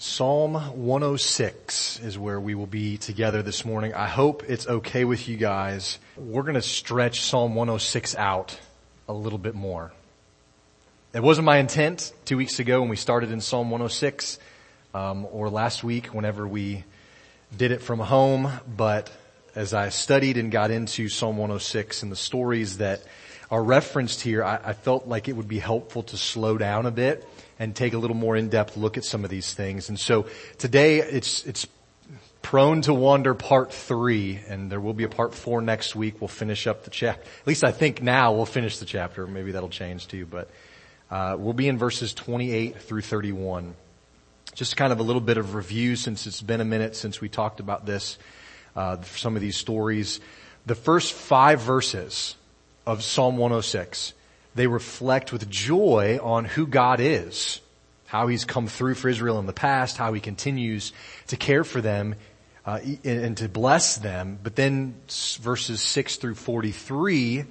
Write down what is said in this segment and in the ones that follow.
Psalm 106 is where we will be together this morning. I hope it's okay with you guys. We're going to stretch Psalm 106 out a little bit more. It wasn't my intent two weeks ago when we started in Psalm 106, um, or last week whenever we did it from home, but as I studied and got into Psalm 106 and the stories that are referenced here, I, I felt like it would be helpful to slow down a bit and take a little more in-depth look at some of these things. And so today it's, it's prone to wander part three and there will be a part four next week. We'll finish up the chapter. At least I think now we'll finish the chapter. Maybe that'll change too, but, uh, we'll be in verses 28 through 31. Just kind of a little bit of review since it's been a minute since we talked about this, uh, some of these stories. The first five verses of Psalm 106 they reflect with joy on who God is, how He's come through for Israel in the past, how He continues to care for them uh, and to bless them. But then verses 6 through 43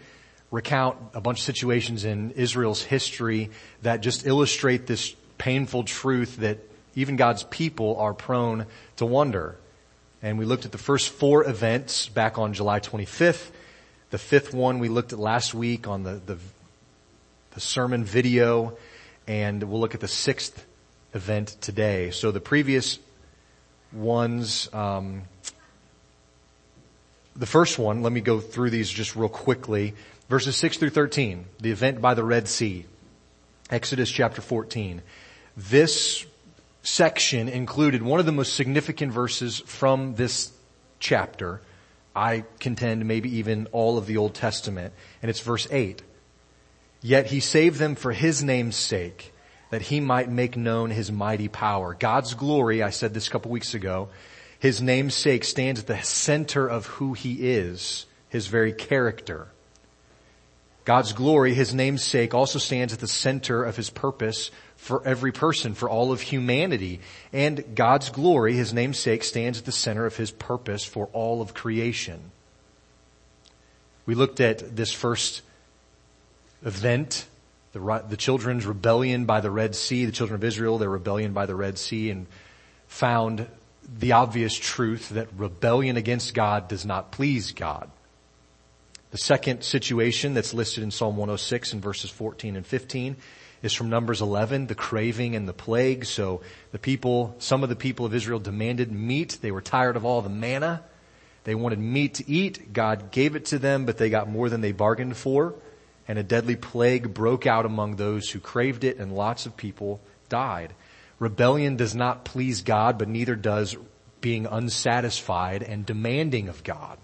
recount a bunch of situations in Israel's history that just illustrate this painful truth that even God's people are prone to wonder. And we looked at the first four events back on July 25th. The fifth one we looked at last week on the, the the sermon video, and we'll look at the sixth event today. So the previous ones, um, the first one, let me go through these just real quickly. Verses 6 through 13, the event by the Red Sea. Exodus chapter 14. This section included one of the most significant verses from this chapter. I contend maybe even all of the Old Testament. And it's verse 8. Yet he saved them for his name's sake, that he might make known his mighty power. God's glory, I said this a couple weeks ago, his name's sake stands at the center of who he is, his very character. God's glory, his name's sake, also stands at the center of his purpose for every person, for all of humanity. And God's glory, his name's sake, stands at the center of his purpose for all of creation. We looked at this first event, the, the children's rebellion by the Red Sea, the children of Israel, their rebellion by the Red Sea, and found the obvious truth that rebellion against God does not please God. The second situation that's listed in Psalm 106 in verses 14 and 15 is from Numbers 11, the craving and the plague. So the people, some of the people of Israel demanded meat. They were tired of all the manna. They wanted meat to eat. God gave it to them, but they got more than they bargained for and a deadly plague broke out among those who craved it and lots of people died. Rebellion does not please God, but neither does being unsatisfied and demanding of God.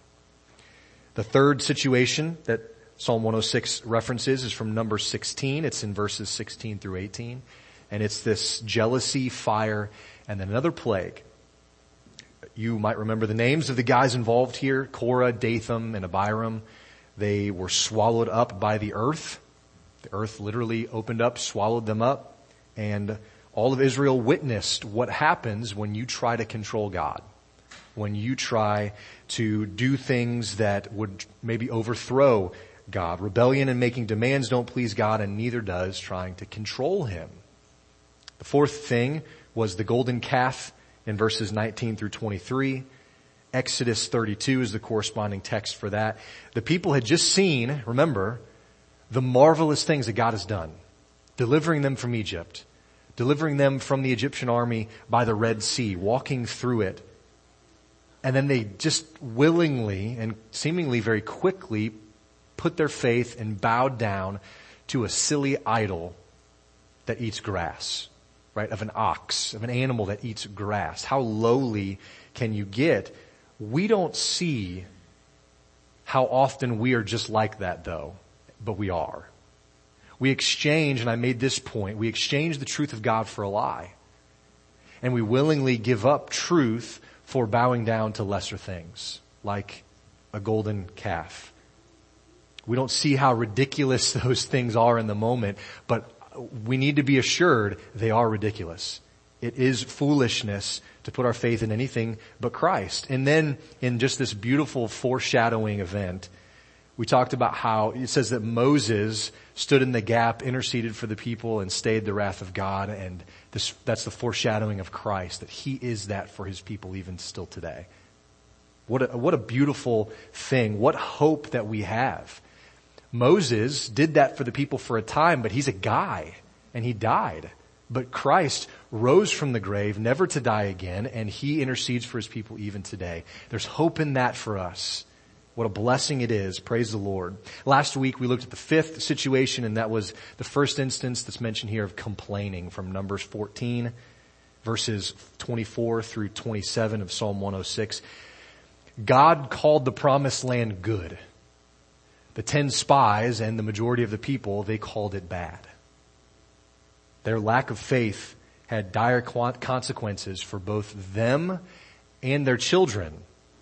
The third situation that Psalm 106 references is from number 16. It's in verses 16 through 18. And it's this jealousy, fire, and then another plague. You might remember the names of the guys involved here, Korah, Dathan, and Abiram. They were swallowed up by the earth. The earth literally opened up, swallowed them up, and all of Israel witnessed what happens when you try to control God. When you try to do things that would maybe overthrow God. Rebellion and making demands don't please God and neither does trying to control Him. The fourth thing was the golden calf in verses 19 through 23. Exodus 32 is the corresponding text for that. The people had just seen, remember, the marvelous things that God has done. Delivering them from Egypt. Delivering them from the Egyptian army by the Red Sea, walking through it. And then they just willingly and seemingly very quickly put their faith and bowed down to a silly idol that eats grass, right? Of an ox, of an animal that eats grass. How lowly can you get? We don't see how often we are just like that though, but we are. We exchange, and I made this point, we exchange the truth of God for a lie. And we willingly give up truth for bowing down to lesser things, like a golden calf. We don't see how ridiculous those things are in the moment, but we need to be assured they are ridiculous. It is foolishness to put our faith in anything but Christ. And then in just this beautiful foreshadowing event, we talked about how it says that Moses stood in the gap, interceded for the people, and stayed the wrath of God. And this, that's the foreshadowing of Christ, that He is that for His people even still today. What a, what a beautiful thing. What hope that we have. Moses did that for the people for a time, but he's a guy and he died. But Christ rose from the grave, never to die again, and he intercedes for his people even today. There's hope in that for us. What a blessing it is. Praise the Lord. Last week we looked at the fifth situation and that was the first instance that's mentioned here of complaining from Numbers 14 verses 24 through 27 of Psalm 106. God called the promised land good. The ten spies and the majority of the people, they called it bad. Their lack of faith had dire consequences for both them and their children.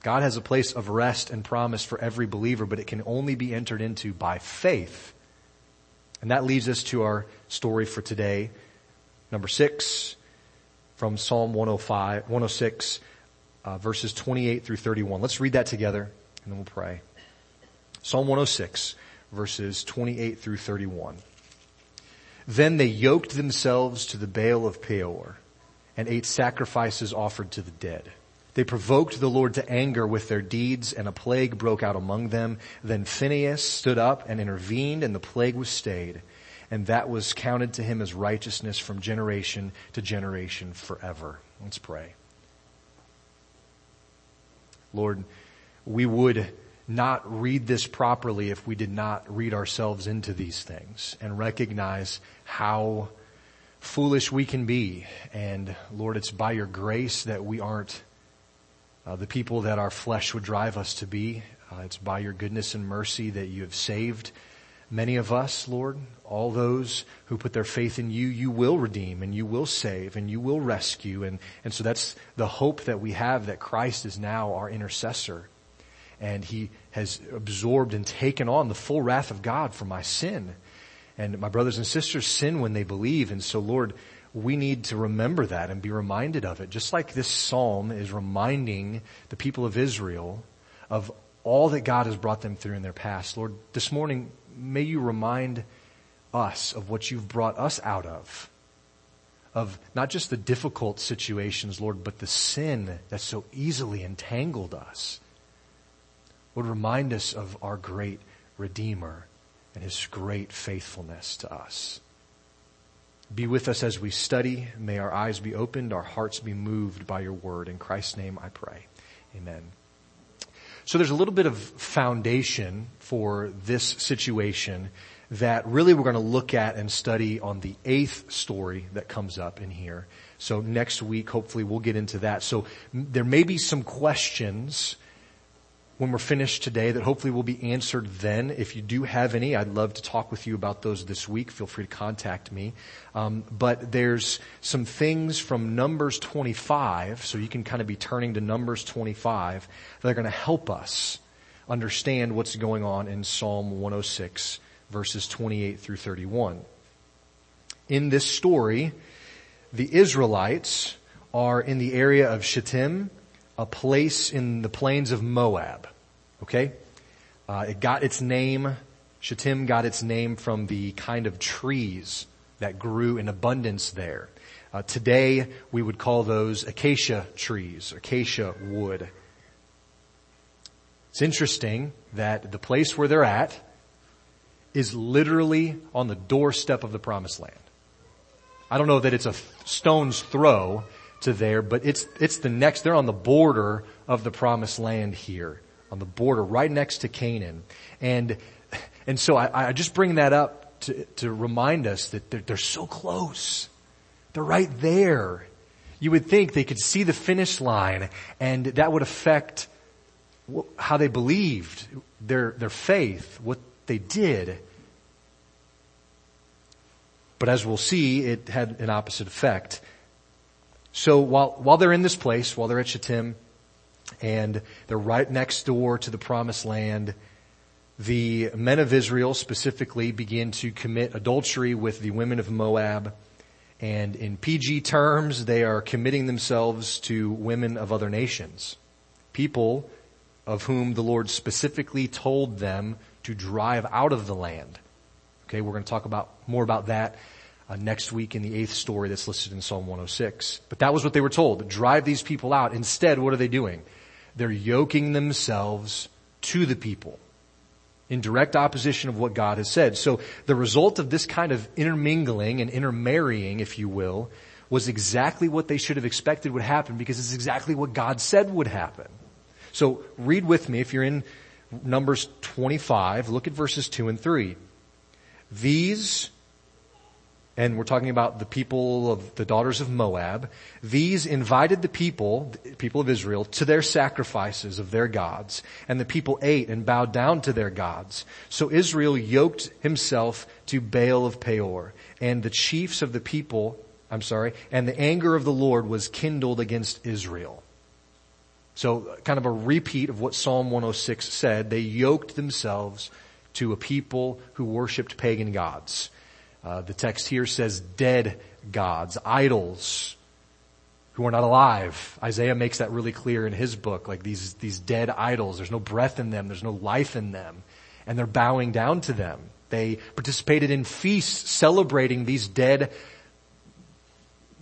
God has a place of rest and promise for every believer, but it can only be entered into by faith. And that leads us to our story for today. Number six, from Psalm 105, 106, uh, verses 28 through 31. Let's read that together and then we'll pray. Psalm 106, verses 28 through 31. Then they yoked themselves to the Baal of Peor and ate sacrifices offered to the dead. They provoked the Lord to anger with their deeds and a plague broke out among them. Then Phinehas stood up and intervened and the plague was stayed. And that was counted to him as righteousness from generation to generation forever. Let's pray. Lord, we would not read this properly if we did not read ourselves into these things and recognize how foolish we can be. And Lord, it's by your grace that we aren't uh, the people that our flesh would drive us to be. Uh, it's by your goodness and mercy that you have saved many of us, Lord. All those who put their faith in you, you will redeem and you will save and you will rescue. And, and so that's the hope that we have that Christ is now our intercessor and he has absorbed and taken on the full wrath of God for my sin. And my brothers and sisters sin when they believe. And so Lord, we need to remember that and be reminded of it. Just like this psalm is reminding the people of Israel of all that God has brought them through in their past. Lord, this morning, may you remind us of what you've brought us out of. Of not just the difficult situations, Lord, but the sin that so easily entangled us would remind us of our great Redeemer and His great faithfulness to us. Be with us as we study. May our eyes be opened, our hearts be moved by your word. In Christ's name I pray. Amen. So there's a little bit of foundation for this situation that really we're going to look at and study on the eighth story that comes up in here. So next week, hopefully we'll get into that. So there may be some questions when we're finished today that hopefully will be answered then. If you do have any, I'd love to talk with you about those this week. Feel free to contact me. Um, but there's some things from Numbers 25, so you can kind of be turning to Numbers 25 that are going to help us understand what's going on in Psalm 106 verses 28 through 31. In this story, the Israelites are in the area of Shittim, a place in the plains of Moab. Okay? Uh, it got its name, Shittim got its name from the kind of trees that grew in abundance there. Uh, today, we would call those acacia trees, acacia wood. It's interesting that the place where they're at is literally on the doorstep of the promised land. I don't know that it's a stone's throw to there, but it's, it's the next, they're on the border of the promised land here on the border right next to Canaan. And, and so I, I just bring that up to, to remind us that they're, they're so close. They're right there. You would think they could see the finish line and that would affect how they believed, their, their faith, what they did. But as we'll see, it had an opposite effect. So while, while they're in this place, while they're at Shittim, and they're right next door to the promised land. The men of Israel specifically begin to commit adultery with the women of Moab. And in PG terms, they are committing themselves to women of other nations. People of whom the Lord specifically told them to drive out of the land. Okay, we're going to talk about more about that uh, next week in the eighth story that's listed in Psalm 106. But that was what they were told, drive these people out. Instead, what are they doing? They're yoking themselves to the people in direct opposition of what God has said. So the result of this kind of intermingling and intermarrying, if you will, was exactly what they should have expected would happen because it's exactly what God said would happen. So read with me if you're in Numbers 25, look at verses 2 and 3. These, and we're talking about the people of the daughters of Moab, these invited the people, the people of Israel, to their sacrifices of their gods, and the people ate and bowed down to their gods. So Israel yoked himself to Baal of Peor, and the chiefs of the people, I'm sorry, and the anger of the Lord was kindled against Israel. So kind of a repeat of what Psalm 106 said. They yoked themselves to a people who worshiped pagan gods. Uh, the text here says dead gods, idols, who are not alive. Isaiah makes that really clear in his book, like these, these dead idols. There's no breath in them. There's no life in them. And they're bowing down to them. They participated in feasts celebrating these dead,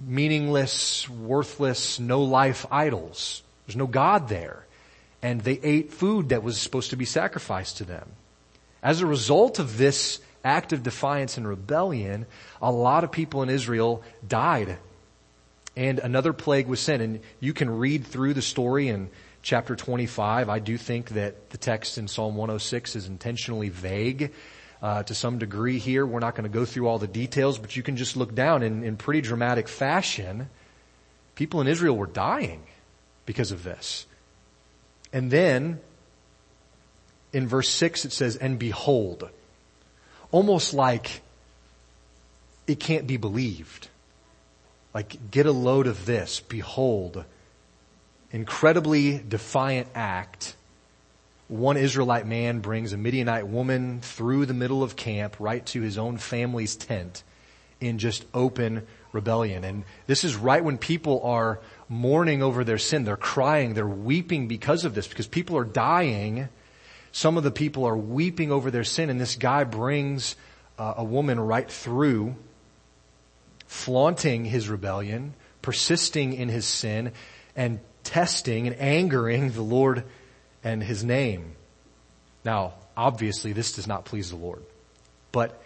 meaningless, worthless, no life idols. There's no God there. And they ate food that was supposed to be sacrificed to them. As a result of this act of defiance and rebellion, a lot of people in Israel died. And another plague was sent. And you can read through the story in chapter 25. I do think that the text in Psalm 106 is intentionally vague. Uh, to some degree here. We're not going to go through all the details, but you can just look down in, in pretty dramatic fashion. People in Israel were dying because of this. And then in verse 6 it says, and behold. Almost like it can't be believed. Like, get a load of this. Behold. Incredibly defiant act. One Israelite man brings a Midianite woman through the middle of camp right to his own family's tent in just open rebellion. And this is right when people are mourning over their sin. They're crying. They're weeping because of this because people are dying some of the people are weeping over their sin and this guy brings uh, a woman right through, flaunting his rebellion, persisting in his sin, and testing and angering the Lord and his name. Now, obviously this does not please the Lord, but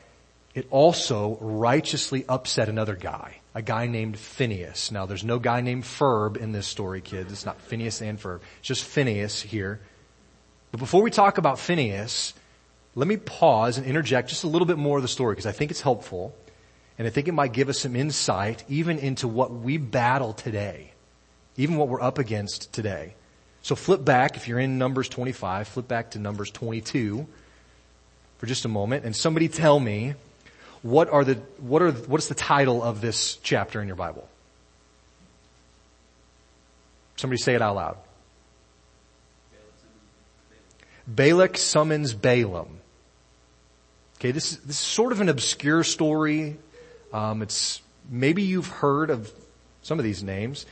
it also righteously upset another guy, a guy named Phinehas. Now there's no guy named Ferb in this story, kids. It's not Phineas and Ferb. It's just Phinehas here. But before we talk about Phinehas, let me pause and interject just a little bit more of the story because I think it's helpful and I think it might give us some insight even into what we battle today, even what we're up against today. So flip back, if you're in Numbers 25, flip back to Numbers 22 for just a moment and somebody tell me what are the, what are, what is the title of this chapter in your Bible? Somebody say it out loud. Balak summons Balaam. Okay, this, this is sort of an obscure story. Um, it's maybe you've heard of some of these names.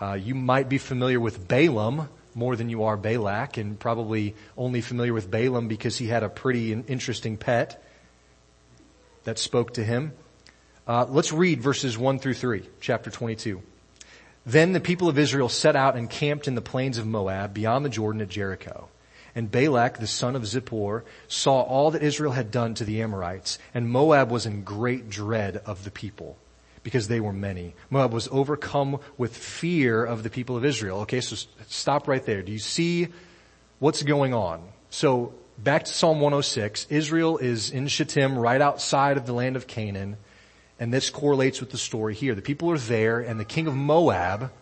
Uh, you might be familiar with Balaam more than you are Balak, and probably only familiar with Balaam because he had a pretty interesting pet that spoke to him. Uh, let's read verses one through three, chapter twenty-two. Then the people of Israel set out and camped in the plains of Moab beyond the Jordan at Jericho. And Balak, the son of Zippor, saw all that Israel had done to the Amorites, and Moab was in great dread of the people because they were many. Moab was overcome with fear of the people of Israel. Okay, so stop right there. Do you see what's going on? So back to Psalm 106, Israel is in Shittim, right outside of the land of Canaan, and this correlates with the story here. The people are there, and the king of Moab,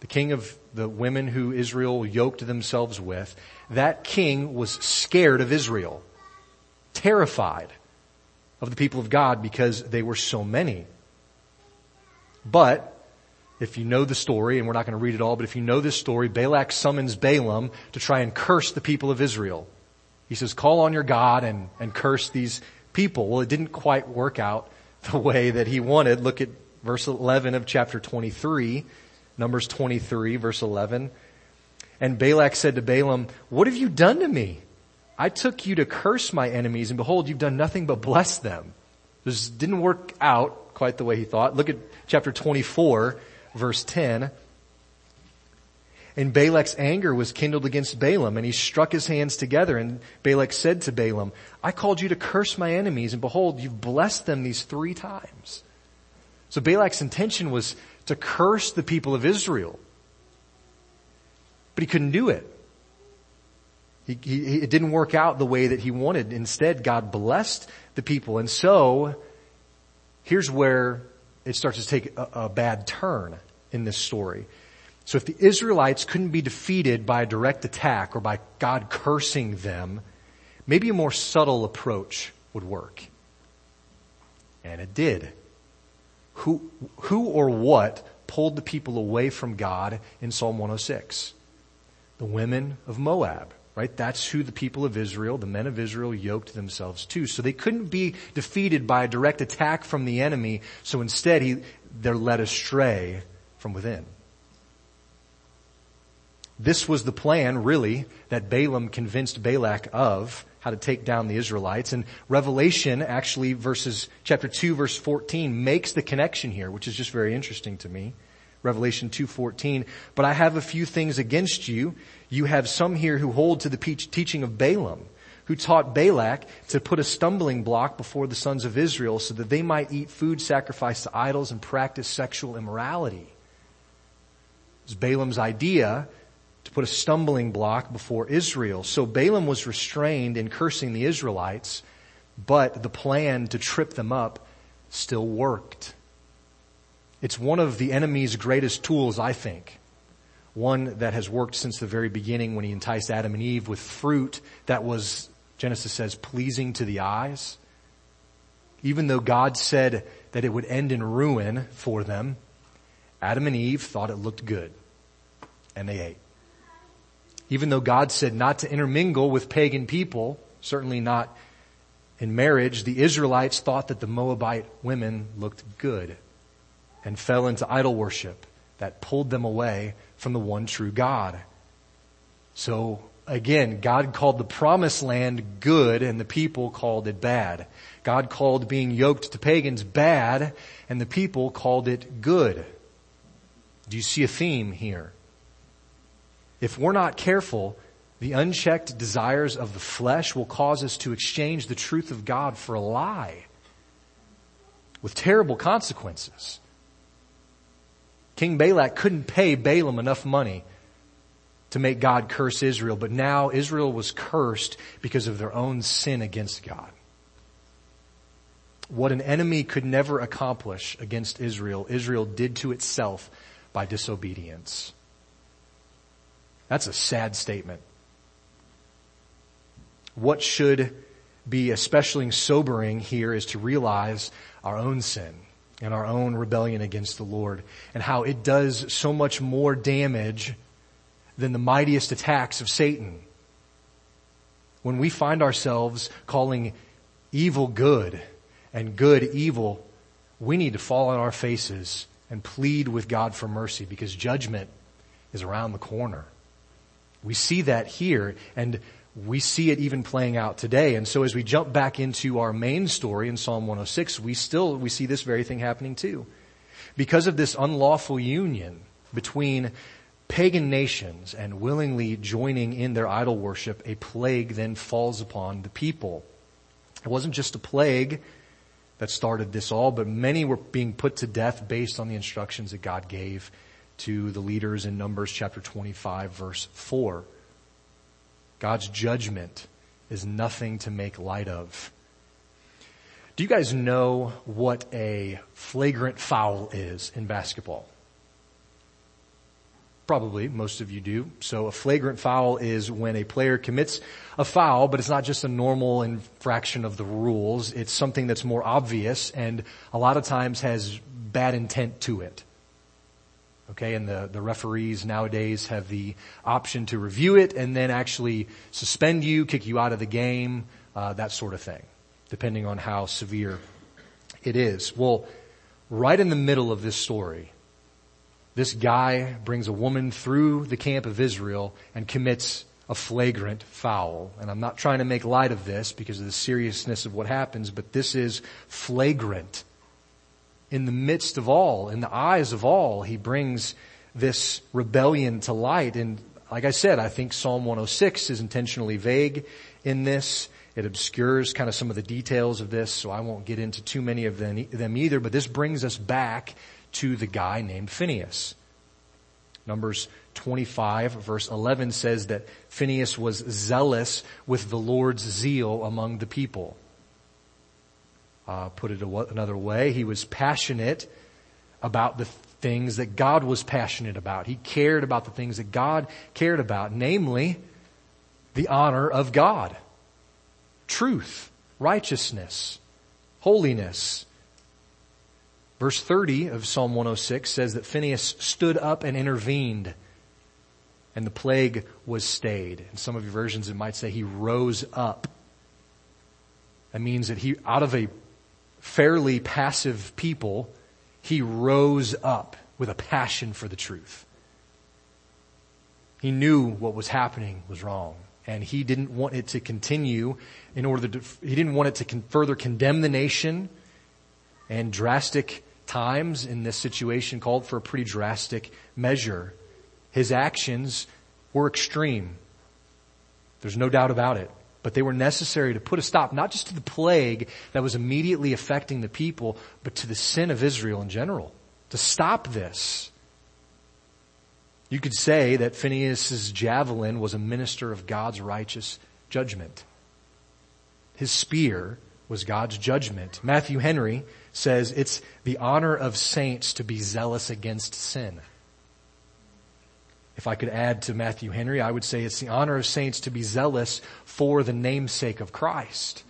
the king of the women who Israel yoked themselves with, that king was scared of Israel, terrified of the people of God because they were so many. But, if you know the story, and we're not going to read it all, but if you know this story, Balak summons Balaam to try and curse the people of Israel. He says, call on your God and, and curse these people. Well, it didn't quite work out the way that he wanted. Look at verse 11 of chapter 23. Numbers 23 verse 11. And Balak said to Balaam, what have you done to me? I took you to curse my enemies and behold, you've done nothing but bless them. This didn't work out quite the way he thought. Look at chapter 24, verse 10. And Balak's anger was kindled against Balaam and he struck his hands together and Balak said to Balaam, I called you to curse my enemies and behold, you've blessed them these three times. So Balak's intention was to curse the people of Israel. But he couldn't do it. He, he, it didn't work out the way that he wanted. Instead, God blessed the people. And so, here's where it starts to take a, a bad turn in this story. So if the Israelites couldn't be defeated by a direct attack or by God cursing them, maybe a more subtle approach would work. And it did. Who, who or what pulled the people away from God in Psalm 106? The women of Moab, right? That's who the people of Israel, the men of Israel yoked themselves to. So they couldn't be defeated by a direct attack from the enemy. So instead he, they're led astray from within. This was the plan, really, that Balaam convinced Balak of how to take down the Israelites. And Revelation, actually, verses, chapter 2, verse 14, makes the connection here, which is just very interesting to me. Revelation 2.14, but I have a few things against you. You have some here who hold to the teaching of Balaam, who taught Balak to put a stumbling block before the sons of Israel so that they might eat food sacrificed to idols and practice sexual immorality. It was Balaam's idea to put a stumbling block before Israel. So Balaam was restrained in cursing the Israelites, but the plan to trip them up still worked. It's one of the enemy's greatest tools, I think. One that has worked since the very beginning when he enticed Adam and Eve with fruit that was, Genesis says, pleasing to the eyes. Even though God said that it would end in ruin for them, Adam and Eve thought it looked good. And they ate. Even though God said not to intermingle with pagan people, certainly not in marriage, the Israelites thought that the Moabite women looked good and fell into idol worship that pulled them away from the one true God. So again, God called the promised land good and the people called it bad. God called being yoked to pagans bad and the people called it good. Do you see a theme here? If we're not careful, the unchecked desires of the flesh will cause us to exchange the truth of God for a lie with terrible consequences. King Balak couldn't pay Balaam enough money to make God curse Israel, but now Israel was cursed because of their own sin against God. What an enemy could never accomplish against Israel, Israel did to itself by disobedience. That's a sad statement. What should be especially sobering here is to realize our own sin and our own rebellion against the Lord and how it does so much more damage than the mightiest attacks of Satan. When we find ourselves calling evil good and good evil, we need to fall on our faces and plead with God for mercy because judgment is around the corner. We see that here and we see it even playing out today. And so as we jump back into our main story in Psalm 106, we still, we see this very thing happening too. Because of this unlawful union between pagan nations and willingly joining in their idol worship, a plague then falls upon the people. It wasn't just a plague that started this all, but many were being put to death based on the instructions that God gave to the leaders in Numbers chapter 25 verse 4. God's judgment is nothing to make light of. Do you guys know what a flagrant foul is in basketball? Probably most of you do. So a flagrant foul is when a player commits a foul, but it's not just a normal infraction of the rules. It's something that's more obvious and a lot of times has bad intent to it. Okay, and the, the referees nowadays have the option to review it and then actually suspend you, kick you out of the game, uh, that sort of thing, depending on how severe it is. Well, right in the middle of this story, this guy brings a woman through the camp of Israel and commits a flagrant foul. And I'm not trying to make light of this because of the seriousness of what happens, but this is flagrant. In the midst of all, in the eyes of all, he brings this rebellion to light. And like I said, I think Psalm 106 is intentionally vague in this. It obscures kind of some of the details of this, so I won't get into too many of them either, but this brings us back to the guy named Phinehas. Numbers 25 verse 11 says that Phinehas was zealous with the Lord's zeal among the people. Uh, put it another way, he was passionate about the things that God was passionate about. He cared about the things that God cared about, namely the honor of God, truth, righteousness, holiness. Verse 30 of Psalm 106 says that Phinehas stood up and intervened and the plague was stayed. In some of your versions it might say he rose up. That means that he, out of a fairly passive people, he rose up with a passion for the truth. He knew what was happening was wrong and he didn't want it to continue in order to, he didn't want it to con- further condemn the nation and drastic times in this situation called for a pretty drastic measure. His actions were extreme. There's no doubt about it. But they were necessary to put a stop, not just to the plague that was immediately affecting the people, but to the sin of Israel in general. To stop this. You could say that Phinehas's javelin was a minister of God's righteous judgment. His spear was God's judgment. Matthew Henry says it's the honor of saints to be zealous against sin. If I could add to Matthew Henry, I would say it's the honor of saints to be zealous for the namesake of Christ.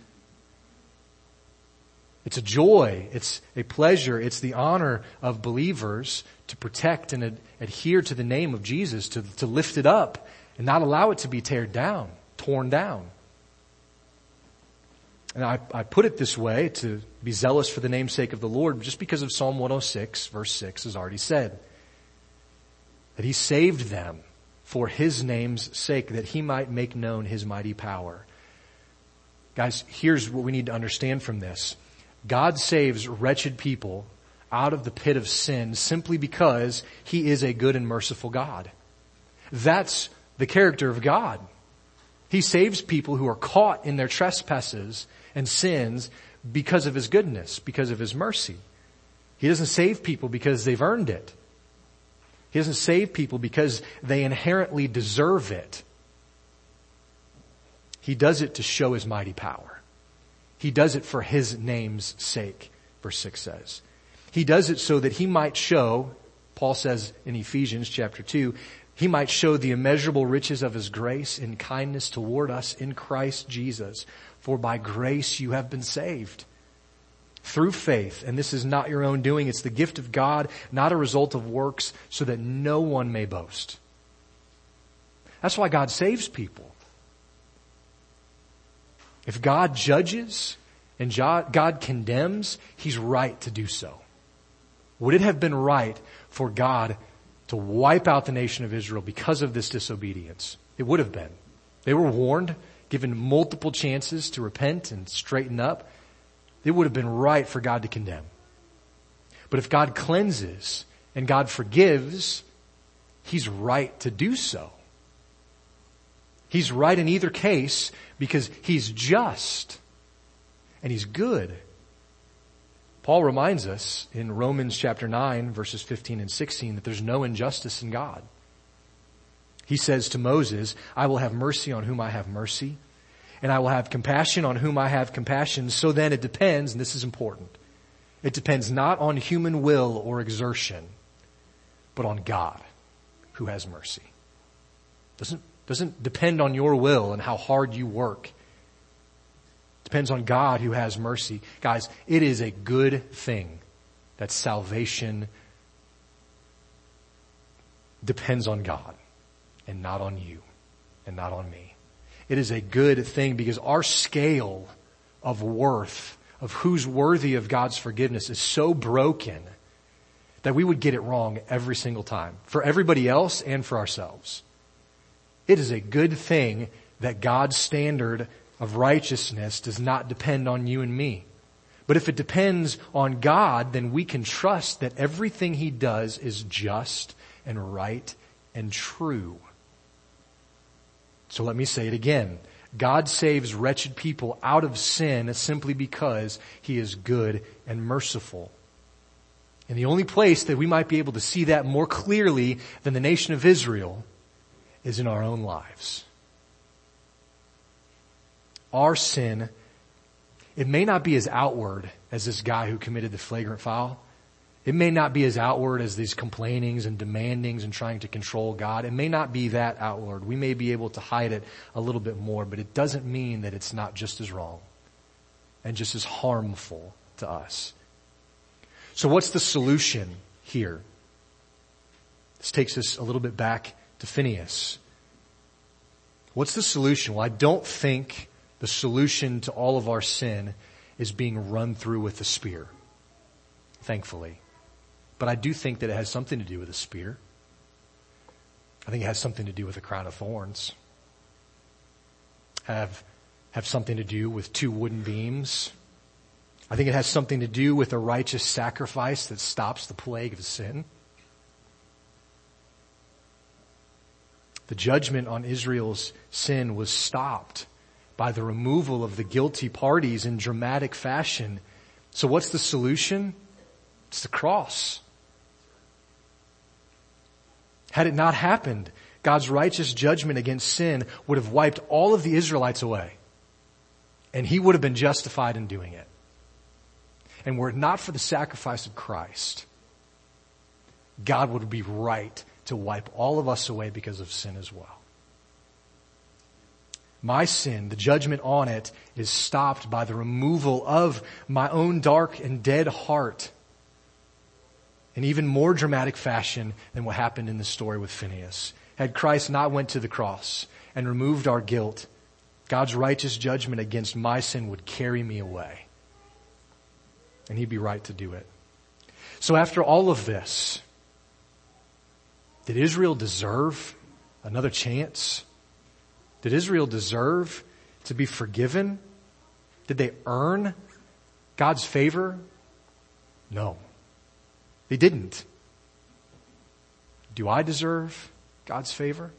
It's a joy. It's a pleasure. It's the honor of believers to protect and ad- adhere to the name of Jesus, to, to lift it up and not allow it to be teared down, torn down. And I, I put it this way to be zealous for the namesake of the Lord just because of Psalm 106 verse 6 has already said that he saved them for his name's sake that he might make known his mighty power. Guys, here's what we need to understand from this. God saves wretched people out of the pit of sin simply because he is a good and merciful God. That's the character of God. He saves people who are caught in their trespasses and sins because of his goodness, because of his mercy. He doesn't save people because they've earned it. He doesn't save people because they inherently deserve it. He does it to show his mighty power. He does it for his name's sake, verse 6 says. He does it so that he might show, Paul says in Ephesians chapter 2, he might show the immeasurable riches of his grace and kindness toward us in Christ Jesus. For by grace you have been saved. Through faith, and this is not your own doing, it's the gift of God, not a result of works, so that no one may boast. That's why God saves people. If God judges and God condemns, He's right to do so. Would it have been right for God to wipe out the nation of Israel because of this disobedience? It would have been. They were warned, given multiple chances to repent and straighten up. It would have been right for God to condemn. But if God cleanses and God forgives, He's right to do so. He's right in either case because he's just and he's good. Paul reminds us in Romans chapter 9 verses 15 and 16 that there's no injustice in God. He says to Moses, I will have mercy on whom I have mercy and I will have compassion on whom I have compassion. So then it depends, and this is important, it depends not on human will or exertion, but on God who has mercy. Doesn't doesn't depend on your will and how hard you work. Depends on God who has mercy. Guys, it is a good thing that salvation depends on God and not on you and not on me. It is a good thing because our scale of worth, of who's worthy of God's forgiveness is so broken that we would get it wrong every single time for everybody else and for ourselves. It is a good thing that God's standard of righteousness does not depend on you and me. But if it depends on God, then we can trust that everything He does is just and right and true. So let me say it again. God saves wretched people out of sin simply because He is good and merciful. And the only place that we might be able to see that more clearly than the nation of Israel is in our own lives. Our sin, it may not be as outward as this guy who committed the flagrant foul. It may not be as outward as these complainings and demandings and trying to control God. It may not be that outward. We may be able to hide it a little bit more, but it doesn't mean that it's not just as wrong and just as harmful to us. So what's the solution here? This takes us a little bit back to Phinehas. What's the solution? Well, I don't think the solution to all of our sin is being run through with a spear. Thankfully. But I do think that it has something to do with a spear. I think it has something to do with a crown of thorns. Have, have something to do with two wooden beams. I think it has something to do with a righteous sacrifice that stops the plague of sin. The judgment on Israel's sin was stopped by the removal of the guilty parties in dramatic fashion. So what's the solution? It's the cross. Had it not happened, God's righteous judgment against sin would have wiped all of the Israelites away. And he would have been justified in doing it. And were it not for the sacrifice of Christ, God would be right to wipe all of us away because of sin as well. My sin, the judgment on it, is stopped by the removal of my own dark and dead heart in even more dramatic fashion than what happened in the story with Phinehas. Had Christ not went to the cross and removed our guilt, God's righteous judgment against my sin would carry me away. And he'd be right to do it. So after all of this, did Israel deserve another chance? Did Israel deserve to be forgiven? Did they earn God's favor? No. They didn't. Do I deserve God's favor?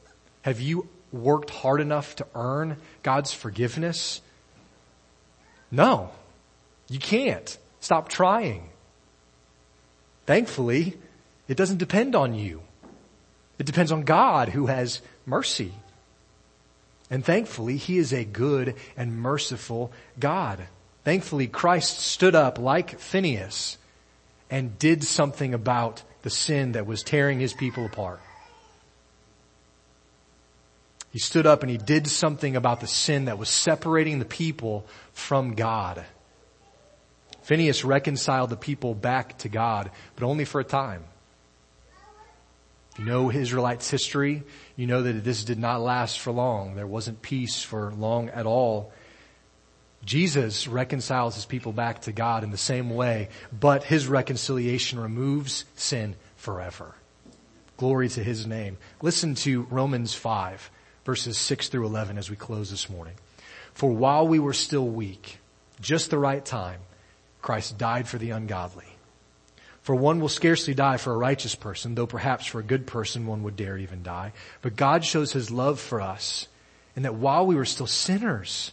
Have you worked hard enough to earn God's forgiveness? No. You can't. Stop trying. Thankfully, it doesn't depend on you. It depends on God who has mercy. And thankfully, He is a good and merciful God. Thankfully, Christ stood up like Phinehas and did something about the sin that was tearing his people apart. He stood up and he did something about the sin that was separating the people from God. Phinehas reconciled the people back to God, but only for a time. You know Israelites' history, you know that this did not last for long. There wasn't peace for long at all. Jesus reconciles his people back to God in the same way, but his reconciliation removes sin forever. Glory to his name. Listen to Romans 5 verses 6 through 11 as we close this morning. For while we were still weak, just the right time, Christ died for the ungodly. For one will scarcely die for a righteous person, though perhaps for a good person one would dare even die. But God shows his love for us in that while we were still sinners,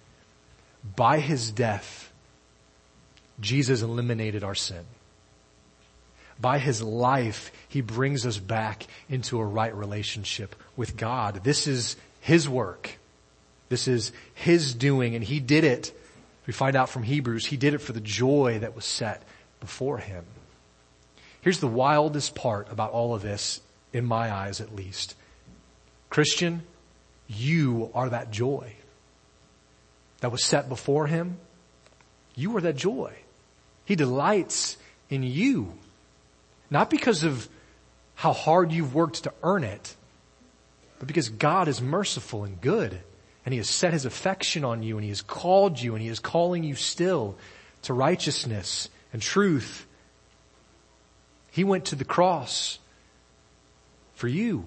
By his death, Jesus eliminated our sin. By his life, he brings us back into a right relationship with God. This is his work. This is his doing, and he did it. We find out from Hebrews, he did it for the joy that was set before him. Here's the wildest part about all of this, in my eyes at least. Christian, you are that joy that was set before him. You are that joy. He delights in you. Not because of how hard you've worked to earn it, but because God is merciful and good and he has set his affection on you and he has called you and he is calling you still to righteousness and truth. He went to the cross for you.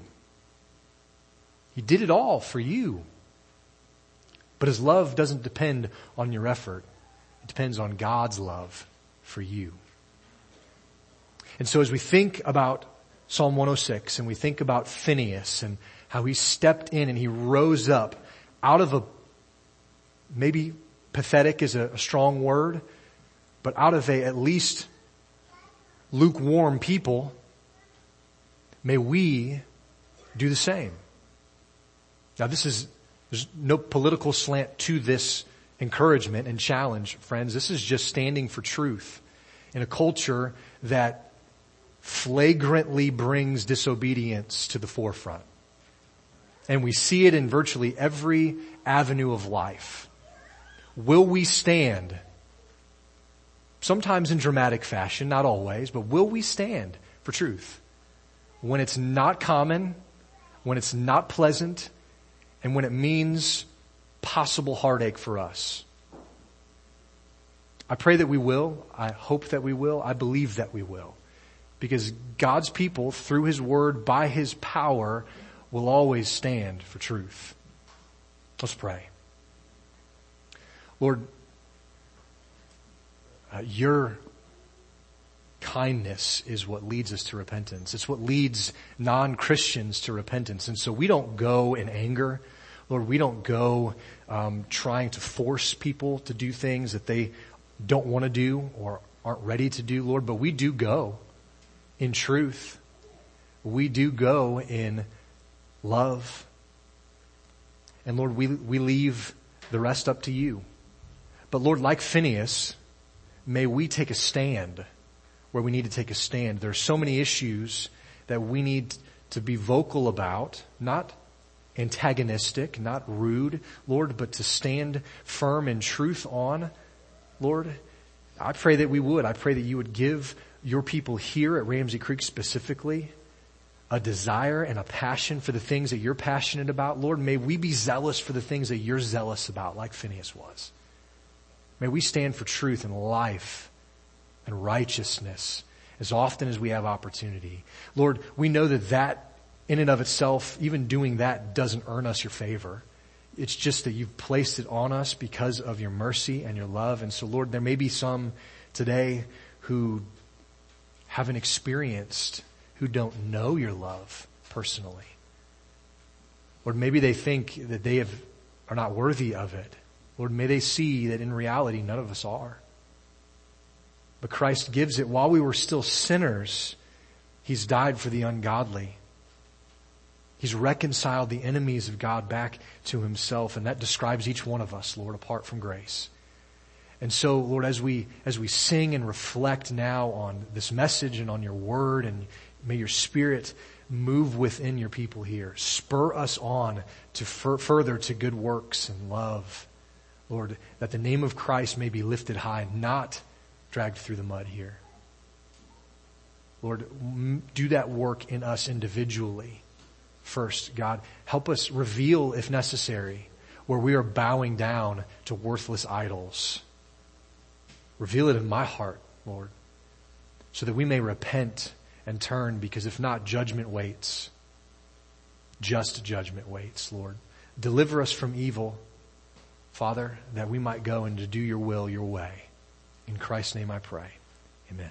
He did it all for you. But his love doesn't depend on your effort. It depends on God's love for you. And so as we think about Psalm 106 and we think about Phinehas and how he stepped in and he rose up out of a, maybe pathetic is a, a strong word, but out of a at least lukewarm people, may we do the same. Now this is, there's no political slant to this encouragement and challenge, friends. This is just standing for truth in a culture that flagrantly brings disobedience to the forefront. And we see it in virtually every avenue of life. Will we stand? Sometimes in dramatic fashion, not always, but will we stand for truth? When it's not common, when it's not pleasant, and when it means possible heartache for us. I pray that we will. I hope that we will. I believe that we will. Because God's people, through His Word, by His power, will always stand for truth. Let's pray. Lord, uh, your kindness is what leads us to repentance. It's what leads non-Christians to repentance. And so we don't go in anger. Lord, we don't go um, trying to force people to do things that they don't want to do or aren't ready to do, Lord, but we do go in truth. We do go in love. And Lord, we, we leave the rest up to you. But Lord, like Phinehas, may we take a stand where we need to take a stand. There are so many issues that we need to be vocal about, not antagonistic, not rude, Lord, but to stand firm in truth on, Lord. I pray that we would. I pray that you would give your people here at Ramsey Creek specifically a desire and a passion for the things that you're passionate about. Lord, may we be zealous for the things that you're zealous about, like Phinehas was. May we stand for truth and life and righteousness as often as we have opportunity. Lord, we know that that in and of itself, even doing that doesn't earn us your favor. It's just that you've placed it on us because of your mercy and your love. And so Lord, there may be some today who haven't experienced, who don't know your love personally. Or maybe they think that they have, are not worthy of it. Lord, may they see that in reality none of us are. But Christ gives it while we were still sinners. He's died for the ungodly. He's reconciled the enemies of God back to himself, and that describes each one of us, Lord, apart from grace. And so, Lord, as we, as we sing and reflect now on this message and on your word, and may your spirit move within your people here, spur us on to fur- further to good works and love. Lord, that the name of Christ may be lifted high, not dragged through the mud here. Lord, do that work in us individually first, God. Help us reveal, if necessary, where we are bowing down to worthless idols. Reveal it in my heart, Lord, so that we may repent and turn, because if not, judgment waits. Just judgment waits, Lord. Deliver us from evil, Father, that we might go and to do your will your way. In Christ's name I pray. Amen.